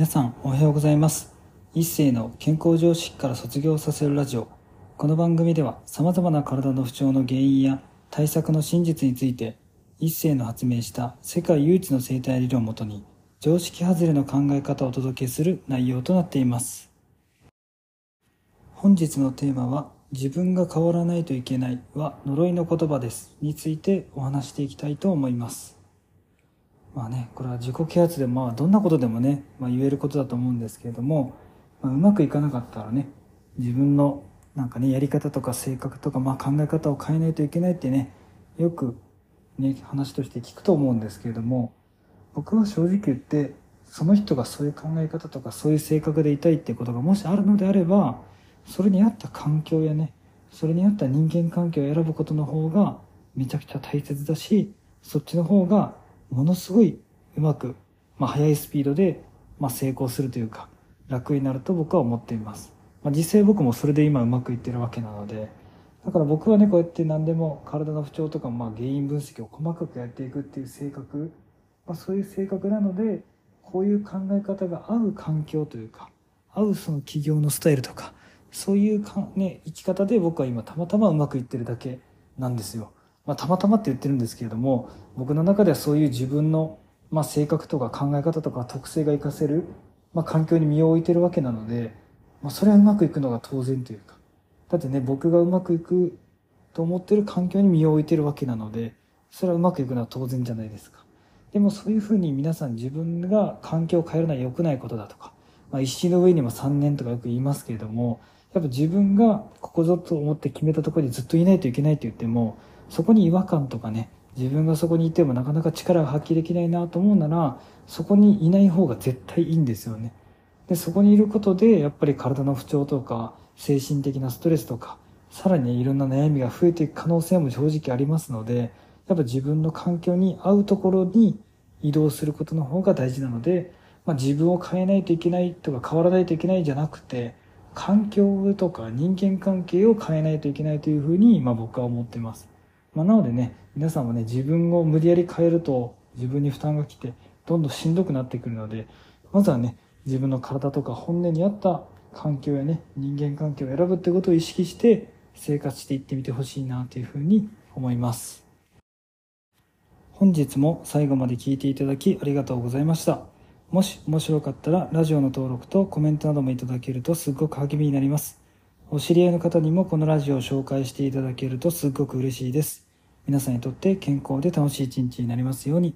皆さんおはようございます。一世の健康常識から卒業させるラジオ。この番組では様々な体の不調の原因や対策の真実について一世の発明した世界唯一の生態理論をもとに常識外れの考え方をお届けする内容となっています。本日のテーマは自分が変わらないといけないは呪いの言葉です。についてお話していきたいと思います。まあね、これは自己啓発でまあどんなことでもね、まあ、言えることだと思うんですけれども、まあ、うまくいかなかったらね自分のなんかねやり方とか性格とか、まあ、考え方を変えないといけないってねよくね話として聞くと思うんですけれども僕は正直言ってその人がそういう考え方とかそういう性格でいたいっていうことがもしあるのであればそれに合った環境やねそれに合った人間関係を選ぶことの方がめちゃくちゃ大切だしそっちの方がものすごいうまく、まあ、速いスピードで、まあ、成功するというか楽になると僕は思っています、まあ、実際僕もそれで今うまくいってるわけなのでだから僕はねこうやって何でも体の不調とか、まあ、原因分析を細かくやっていくっていう性格、まあ、そういう性格なのでこういう考え方が合う環境というか合うその企業のスタイルとかそういうか、ね、生き方で僕は今たまたまうまくいってるだけなんですよ。まあ、たまたまって言ってるんですけれども僕の中ではそういう自分の、まあ、性格とか考え方とか特性が活かせる、まあ、環境に身を置いてるわけなので、まあ、それはうまくいくのが当然というか。だってね僕がうまくいくと思ってる環境に身を置いてるわけなのでそれはうまくいくのは当然じゃないですか。でもそういうふうに皆さん自分が環境を変えるのは良くないことだとか、まあ、石の上にも3年とかよく言いますけれどもやっぱ自分がここぞと思って決めたところにずっといないといけないと言ってもそこに違和感とかね自分がそこにいてもなかなか力が発揮できないなと思うならそこにいない方が絶対いいんですよね。でそこにいることでやっぱり体の不調とか精神的なストレスとかさらにいろんな悩みが増えていく可能性も正直ありますのでやっぱ自分の環境に合うところに移動することの方が大事なので、まあ、自分を変えないといけないとか変わらないといけないじゃなくて環境とか人間関係を変えないといけないというふうに、まあ、僕は思ってます。まあ、なのでね皆さんもね自分を無理やり変えると自分に負担が来てどんどんしんどくなってくるのでまずはね自分の体とか本音に合った環境やね人間関係を選ぶってことを意識して生活していってみてほしいなというふうに思います本日も最後まで聞いていただきありがとうございましたもし面白かったらラジオの登録とコメントなどもいただけるとすっごく励みになりますお知り合いの方にもこのラジオを紹介していただけるとすっごく嬉しいです。皆さんにとって健康で楽しい一日になりますように。